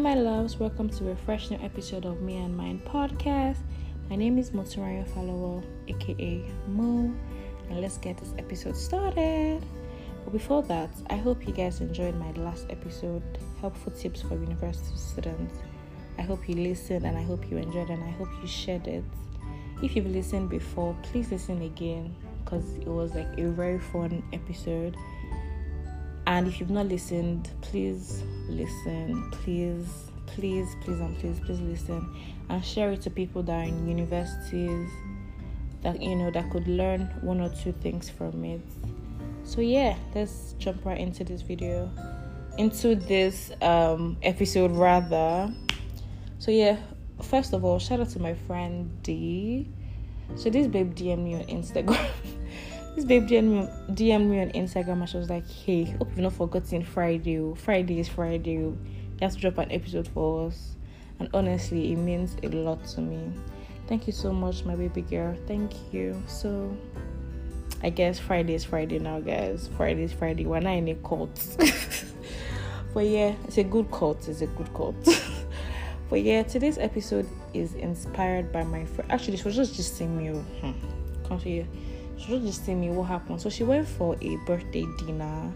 my loves. Welcome to a fresh new episode of Me and Mine podcast. My name is Motunrayo Follower, aka Mo, and let's get this episode started. But before that, I hope you guys enjoyed my last episode, Helpful Tips for University Students. I hope you listened and I hope you enjoyed and I hope you shared it. If you've listened before, please listen again because it was like a very fun episode and if you've not listened, please listen. Please, please, please, and please, please listen and share it to people that are in universities that you know that could learn one or two things from it. So yeah, let's jump right into this video, into this um episode rather. So yeah, first of all, shout out to my friend D. So this babe DM me on Instagram. This babe DM me, DM me on Instagram and she was like, Hey, hope you've not forgotten Friday. Oh. Friday is Friday. Oh. You have to drop an episode for us. And honestly, it means a lot to me. Thank you so much, my baby girl. Thank you. So, I guess Friday is Friday now, guys. Friday is Friday. We're not in a cult. but yeah, it's a good cult. It's a good cult. but yeah, today's episode is inspired by my friend. Actually, this was just just me. Hmm. Come to you she was just telling me what happened. So she went for a birthday dinner.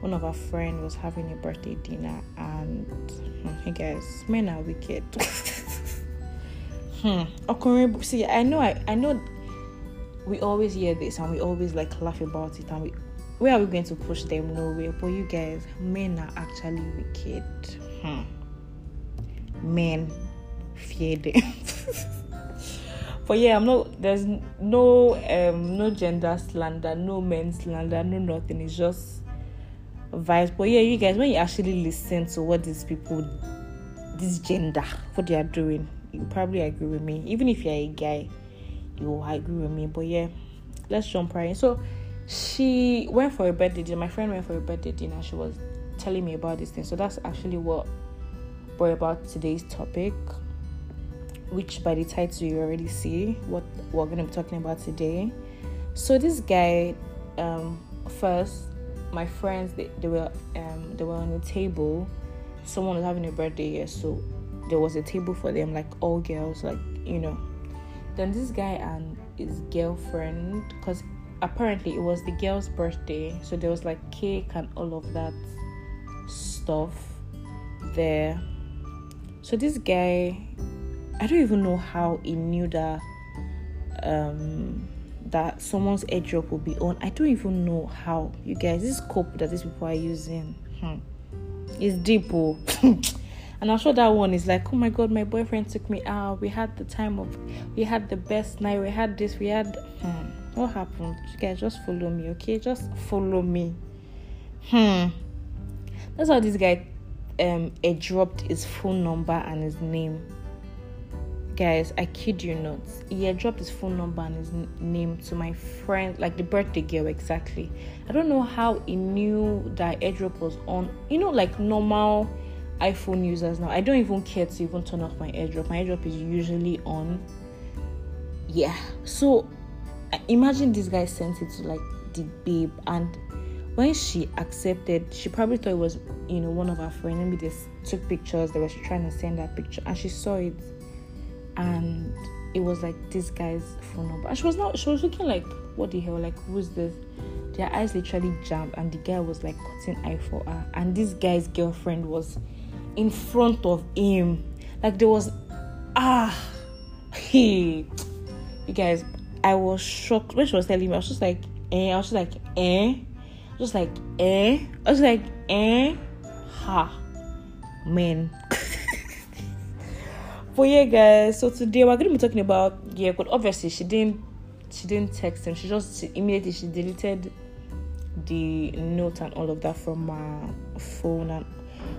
One of her friends was having a birthday dinner, and hmm, hey guys, men are wicked. hmm. Okay, see, I know, I, I know. We always hear this, and we always like laugh about it, and we, where are we going to push them? Nowhere. But you guys, men are actually wicked. Hmm. Men fear them. But yeah, I'm not. There's no um no gender slander, no men slander, no nothing. It's just vibes. But yeah, you guys, when you actually listen to what these people, this gender, what they are doing, you probably agree with me. Even if you're a guy, you will agree with me. But yeah, let's jump right in. So she went for a birthday dinner. My friend went for a birthday dinner. She was telling me about this thing. So that's actually what brought about today's topic which by the title you already see what we're going to be talking about today. So this guy, um, first, my friends they, they were um, they were on a table. Someone was having a birthday here, so there was a table for them, like all girls, like you know. Then this guy and his girlfriend, because apparently it was the girl's birthday, so there was like cake and all of that stuff there. So this guy I don't even know how he knew that um that someone's airdrop will be on. I don't even know how. You guys, this scope that these people are using hmm, is deep. Oh. and I'm sure that one is like, oh my god, my boyfriend took me out. We had the time of, we had the best night. We had this. We had. Hmm, what happened? You guys, just follow me, okay? Just follow me. Hmm. That's how this guy um airdropped his phone number and his name guys i kid you not. He had dropped his phone number and his name to my friend like the birthday girl exactly. I don't know how he knew that airdrop was on you know like normal iphone users now. I don't even care to even turn off my airdrop. My airdrop is usually on. Yeah. So imagine this guy sent it to like the babe and when she accepted she probably thought it was you know one of her friends. Maybe they took pictures. They were trying to send that picture and she saw it and it was like this guy's phone number. And she was not she was looking like, what the hell? Like who's this? Their eyes literally jammed and the guy was like cutting eye for her. And this guy's girlfriend was in front of him. Like there was ah he you guys I was shocked when she was telling me, I was just like, eh, I was just like, eh, just like, eh, I was like, eh, ha, man. But yeah, guys. So today we're gonna be talking about yeah, but obviously she didn't she didn't text him. She just immediately she deleted the note and all of that from my phone and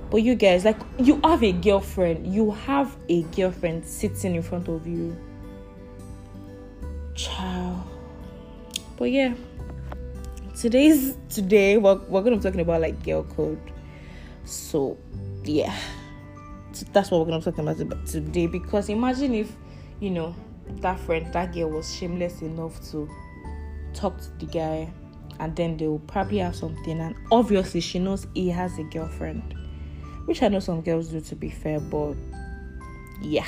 but you guys like you have a girlfriend you have a girlfriend sitting in front of you ciao but yeah today's today we're, we're gonna be talking about like girl code so yeah that's what we're going to talk about today because imagine if you know that friend that girl was shameless enough to talk to the guy and then they will probably have something and obviously she knows he has a girlfriend which I know some girls do to be fair, but yeah.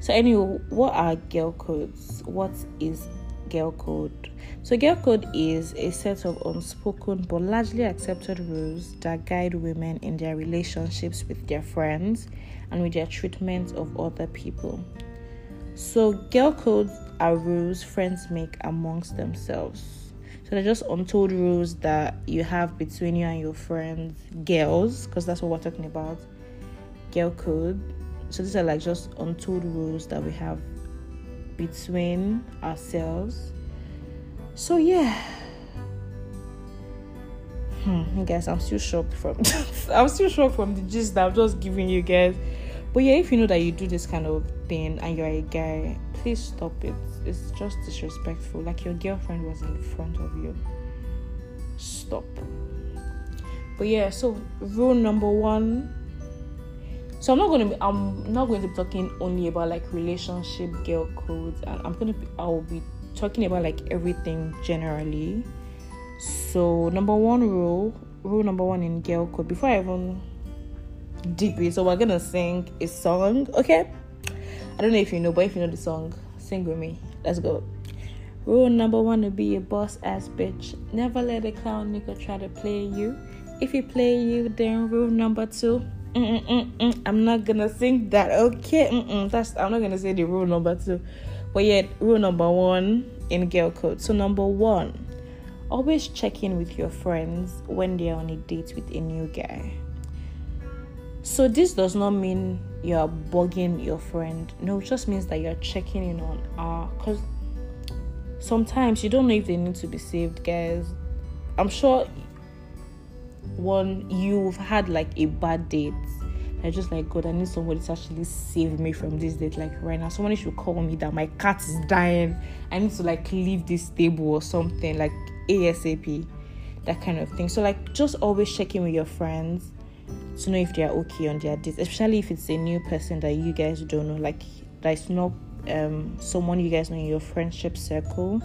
So anyway, what are girl codes? What is girl code? So girl code is a set of unspoken but largely accepted rules that guide women in their relationships with their friends and with their treatment of other people. So girl codes are rules friends make amongst themselves. So they're just untold rules that you have between you and your friends, girls, because that's what we're talking about. Girl code. So these are like just untold rules that we have between ourselves. So yeah. Hmm, guys, I'm still shocked from I'm still shocked from the gist that I'm just giving you guys. But yeah, if you know that you do this kind of thing and you're a guy, please stop it. It's just disrespectful. Like your girlfriend was in front of you. Stop. But yeah, so rule number one. So I'm not gonna be I'm not going to be talking only about like relationship girl codes and I'm gonna be I'll be talking about like everything generally. So number one rule, rule number one in girl code, before I even degree. So we're gonna sing a song, okay? I don't know if you know, but if you know the song, sing with me. Let's go. Rule number one to be a boss ass bitch. Never let a clown nigga try to play you. If he play you, then rule number 2 Mm-mm-mm-mm. I'm not gonna sing that, okay? Mm-mm. That's I'm not gonna say the rule number two, but yet rule number one in girl code. So number one, always check in with your friends when they're on a date with a new guy. So this does not mean you're bugging your friend. No, it just means that you're checking in on uh because sometimes you don't know if they need to be saved, guys. I'm sure one you've had like a bad date. I just like God, I need somebody to actually save me from this date. Like right now, somebody should call me that my cat is dying. I need to like leave this table or something, like ASAP, that kind of thing. So like just always checking with your friends to know if they are okay on their dates, especially if it's a new person that you guys don't know, like that's not um, someone you guys know in your friendship circle.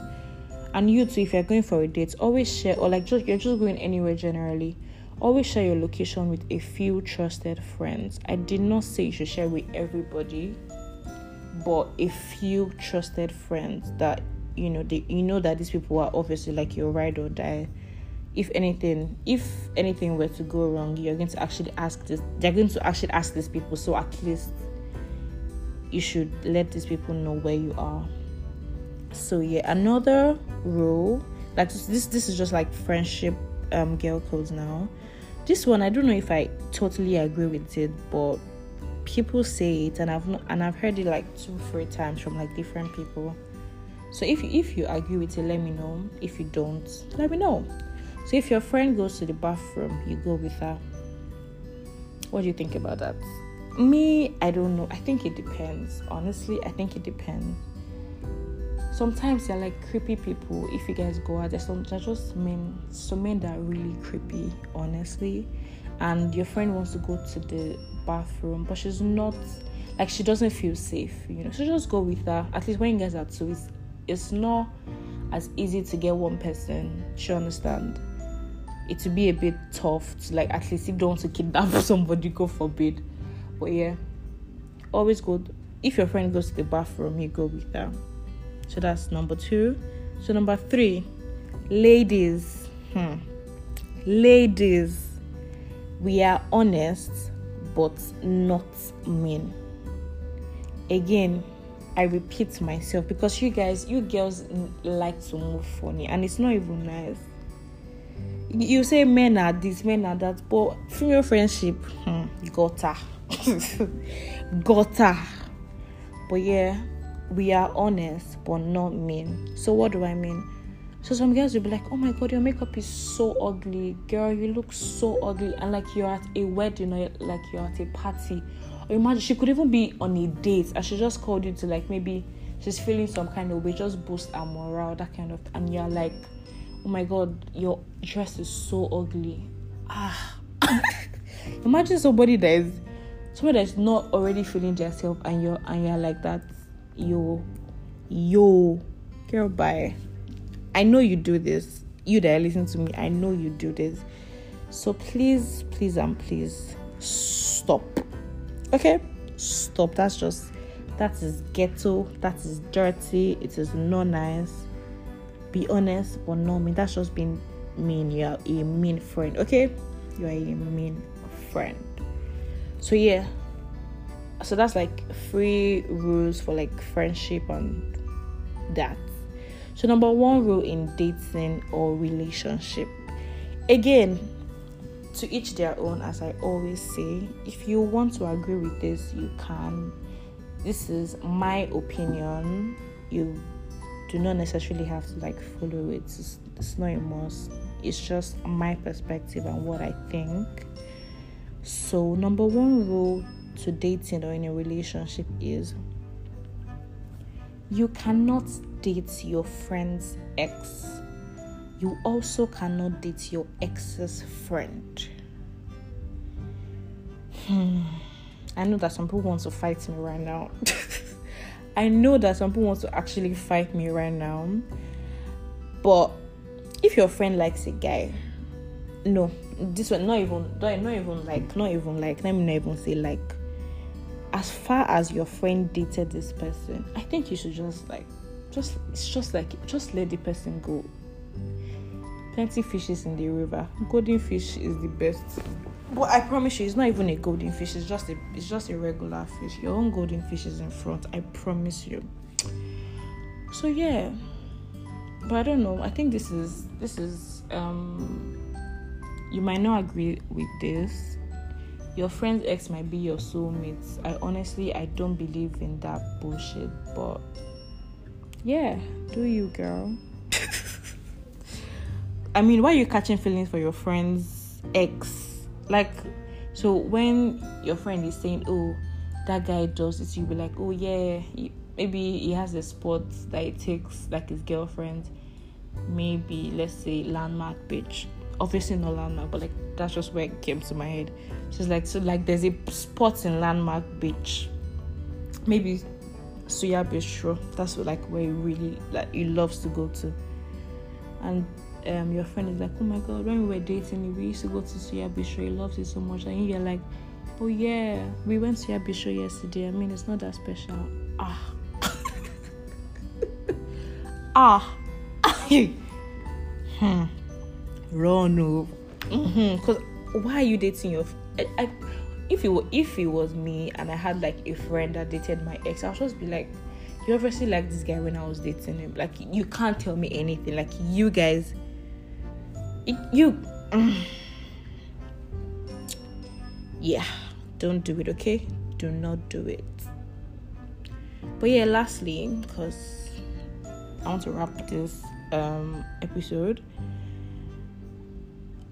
And you too, if you're going for a date, always share or like just you're just going anywhere generally. Always share your location with a few trusted friends. I did not say you should share with everybody, but a few trusted friends that you know they you know that these people are obviously like your ride or die. If anything if anything were to go wrong you're going to actually ask this they're going to actually ask these people. So at least you should let these people know where you are. So yeah another rule like this this is just like friendship um girl codes now this one i don't know if i totally agree with it but people say it and i've not and i've heard it like two three times from like different people so if if you agree with it let me know if you don't let me know so if your friend goes to the bathroom, you go with her. What do you think about that? Me, I don't know. I think it depends. Honestly, I think it depends. Sometimes they're like creepy people. If you guys go out, there's some there's just men, some men that are really creepy, honestly. And your friend wants to go to the bathroom, but she's not like she doesn't feel safe, you know. So just go with her. At least when you guys are two, it's it's not as easy to get one person. She understand it would be a bit tough to like at least if you don't want to kidnap somebody, go forbid. But yeah, always go. If your friend goes to the bathroom, you go with them. So that's number two. So number three, ladies. Hmm. Ladies, we are honest but not mean. Again, I repeat myself because you guys, you girls like to move funny, and it's not even nice you say men are this, men are that, but female friendship, hmm, gutter. But yeah, we are honest, but not mean. So what do I mean? So some girls will be like, "Oh my god, your makeup is so ugly, girl. You look so ugly," and like you're at a wedding or like you're at a party. Or imagine she could even be on a date and she just called you to like maybe she's feeling some kind of way, just boost her morale, that kind of, and you're like oh my god, your dress is so ugly. Ah. Imagine somebody that is somebody that's not already feeling themselves and you're and you're like that. Yo, yo, girl, bye. I know you do this. You that listen to me, I know you do this. So please, please, and please stop. Okay? Stop. That's just that is ghetto, that is dirty, it is not nice. Be honest, but no mean that's just being mean. You're a mean friend, okay? You're a mean friend. So yeah. So that's like three rules for like friendship and that. So number one rule in dating or relationship. Again, to each their own, as I always say. If you want to agree with this, you can. This is my opinion. You do not necessarily have to like follow it. It's, it's not a must. It's just my perspective and what I think. So, number one rule to dating or in a relationship is you cannot date your friend's ex you also cannot date your ex's friend. Hmm. I know that some people want to fight me right now. I know that some people want to actually fight me right now. But if your friend likes a guy, no, this one not even not even like not even like let me not even say like as far as your friend dated this person, I think you should just like just it's just like just let the person go plenty fishes in the river. Golden fish is the best. But I promise you, it's not even a golden fish. It's just a it's just a regular fish. Your own golden fish is in front. I promise you. So yeah, but I don't know. I think this is this is um. You might not agree with this. Your friend's ex might be your soulmate. I honestly I don't believe in that bullshit. But yeah, do you, girl? I mean, why are you catching feelings for your friend's ex? Like, so when your friend is saying, "Oh, that guy does this," you'll be like, "Oh yeah, he, maybe he has a spot that he takes like his girlfriend. Maybe let's say Landmark Beach. Obviously not Landmark, but like that's just where it came to my head. She's like, so like there's a spot in Landmark Beach. Maybe Suya Bistro. That's like where he really like he loves to go to, and um, your friend is like, oh my god, when we were dating, we used to go to Suya Bistro. He loves it so much, and you're like, oh yeah, we went to Suya Bistro yesterday. I mean, it's not that special. Ah, ah, hmm, run over. Mm-hmm. Cause why are you dating your? I, I, if it were, if it was me and I had like a friend that dated my ex, I'll just be like, you obviously like this guy when I was dating him. Like you can't tell me anything. Like you guys you yeah don't do it okay do not do it but yeah lastly because i want to wrap this um episode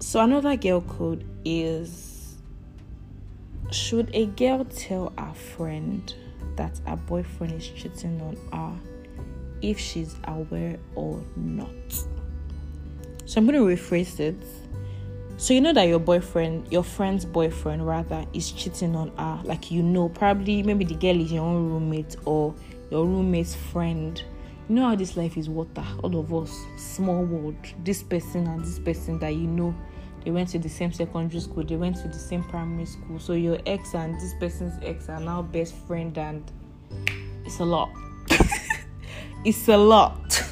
so another girl code is should a girl tell a friend that her boyfriend is cheating on her if she's aware or not so I'm going to rephrase it. So you know that your boyfriend, your friend's boyfriend rather, is cheating on her. Like you know, probably maybe the girl is your own roommate or your roommate's friend. You know how this life is water. All of us, small world. This person and this person that you know, they went to the same secondary school. They went to the same primary school. So your ex and this person's ex are now best friend, and it's a lot. it's a lot.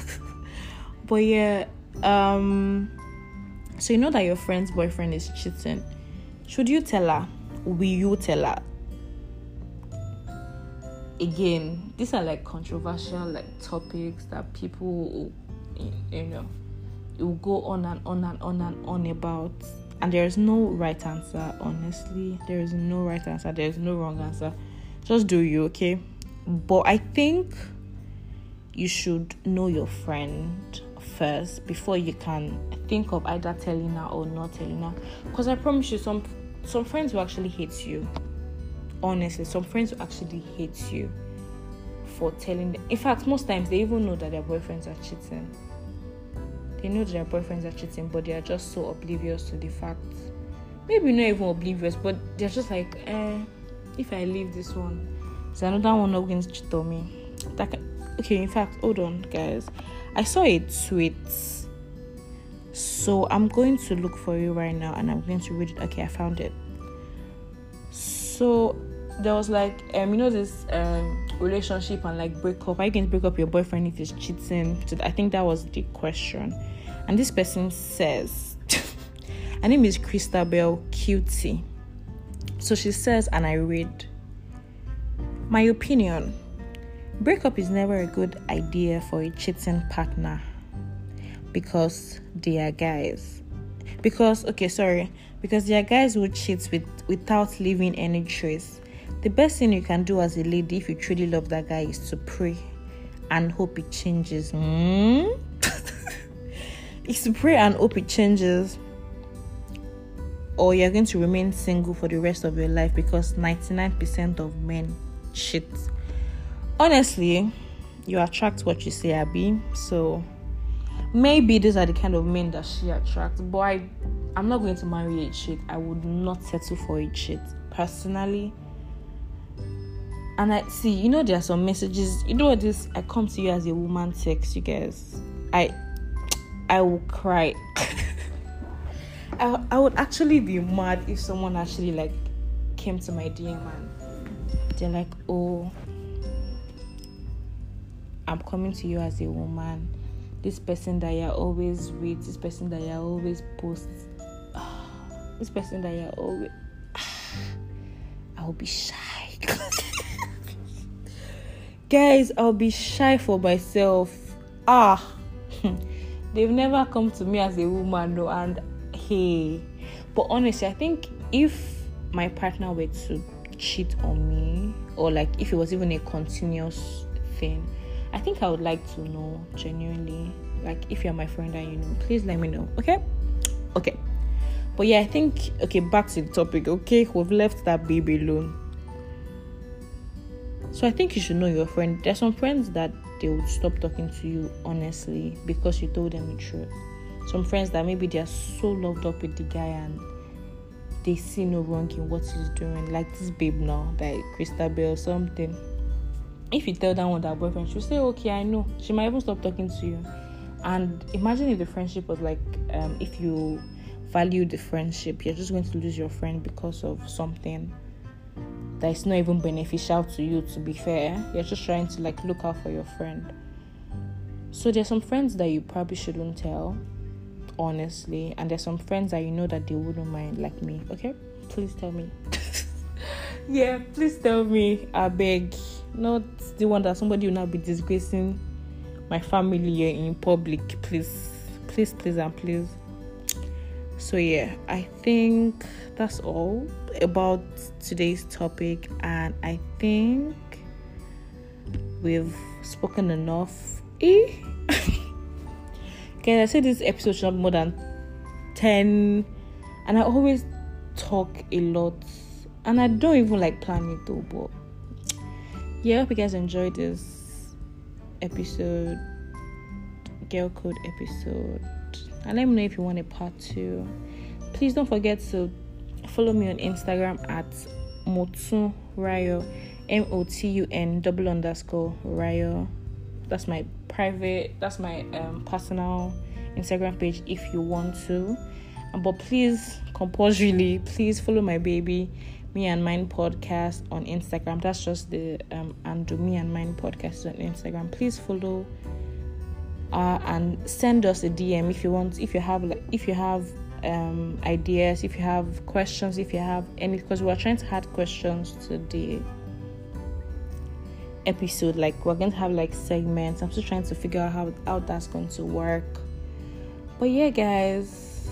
but yeah um so you know that your friend's boyfriend is cheating should you tell her will you tell her again these are like controversial like topics that people you know it will go on and on and on and on about and there is no right answer honestly there is no right answer there is no wrong answer just do you okay but i think you should know your friend first before you can think of either telling her or not telling her. Because I promise you, some some friends will actually hate you. Honestly, some friends will actually hate you for telling them. In fact, most times they even know that their boyfriends are cheating. They know that their boyfriends are cheating, but they are just so oblivious to the fact. Maybe not even oblivious, but they're just like, eh, if I leave this one, there's another one not going to cheat on me. That can, okay, in fact, hold on, guys. I saw a tweet. So I'm going to look for you right now and I'm going to read it. Okay, I found it. So there was like um you know this um relationship and like breakup. Are you going to break up your boyfriend if he's cheating? So I think that was the question. And this person says, her name is Christabel Cutie. So she says, and I read, My opinion breakup is never a good idea for a cheating partner because they are guys. Because, okay, sorry, because they are guys who cheat with, without leaving any trace. The best thing you can do as a lady if you truly love that guy is to pray and hope it changes. Mm? Is to pray and hope it changes or you're going to remain single for the rest of your life because 99% of men cheat. Honestly, you attract what you say, Abby. So maybe these are the kind of men that she attracts. But I, I'm not going to marry a cheat. I would not settle for a cheat personally. And I see, you know, there are some messages. You know this? I come to you as a woman text, you guys. I, I will cry. I, I would actually be mad if someone actually like came to my DM and they're like, oh, I'm coming to you as a woman. This person that you're always with, this person that you're always post, this person that you're always, I'll be shy. Guys, I'll be shy for myself. Ah, they've never come to me as a woman, though, and hey. But honestly, I think if my partner were to cheat on me, or like if it was even a continuous thing, I think I would like to know genuinely. Like, if you're my friend and you know, please let me know, okay? Okay. But yeah, I think, okay, back to the topic, okay? We've left that baby alone. So I think you should know your friend. There's some friends that they would stop talking to you honestly because you told them the truth some friends that maybe they are so loved up with the guy and they see no wrong in what he's doing. Like this babe now, like Christabel or something. If you tell that one that boyfriend, she'll say, Okay, I know. She might even stop talking to you. And imagine if the friendship was like um, if you value the friendship, you're just going to lose your friend because of something that is not even beneficial to you to be fair. You're just trying to like look out for your friend. So there's some friends that you probably shouldn't tell honestly. And there's some friends that you know that they wouldn't mind, like me. Okay, please tell me. yeah, please tell me. I beg, not the one that somebody will not be disgracing my family in public. Please, please, please, and please. So yeah, I think that's all about today's topic, and I think we've spoken enough. Eh? I said this episode should not be more than 10, and I always talk a lot, and I don't even like plan it though. But yeah, I hope you guys enjoyed this episode, girl code episode, and let me know if you want a part two. Please don't forget to follow me on Instagram at Motun Rayo, M O T U N double underscore Rayo. That's my private that's my um, personal instagram page if you want to but please compulsorily please follow my baby me and mine podcast on instagram that's just the um and me and mine podcast on instagram please follow uh, and send us a dm if you want if you have if you have um ideas if you have questions if you have any because we're trying to add questions to the episode. Like we're going to have like segments. I'm still trying to figure out how, how that's going to work. But yeah guys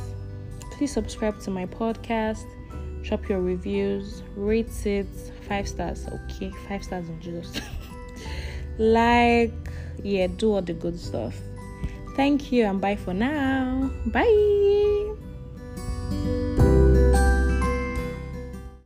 please subscribe to my podcast. Drop your reviews. Rate it. Five stars okay? Five stars in jesus. Like yeah do all the good stuff thank you and bye for now. Bye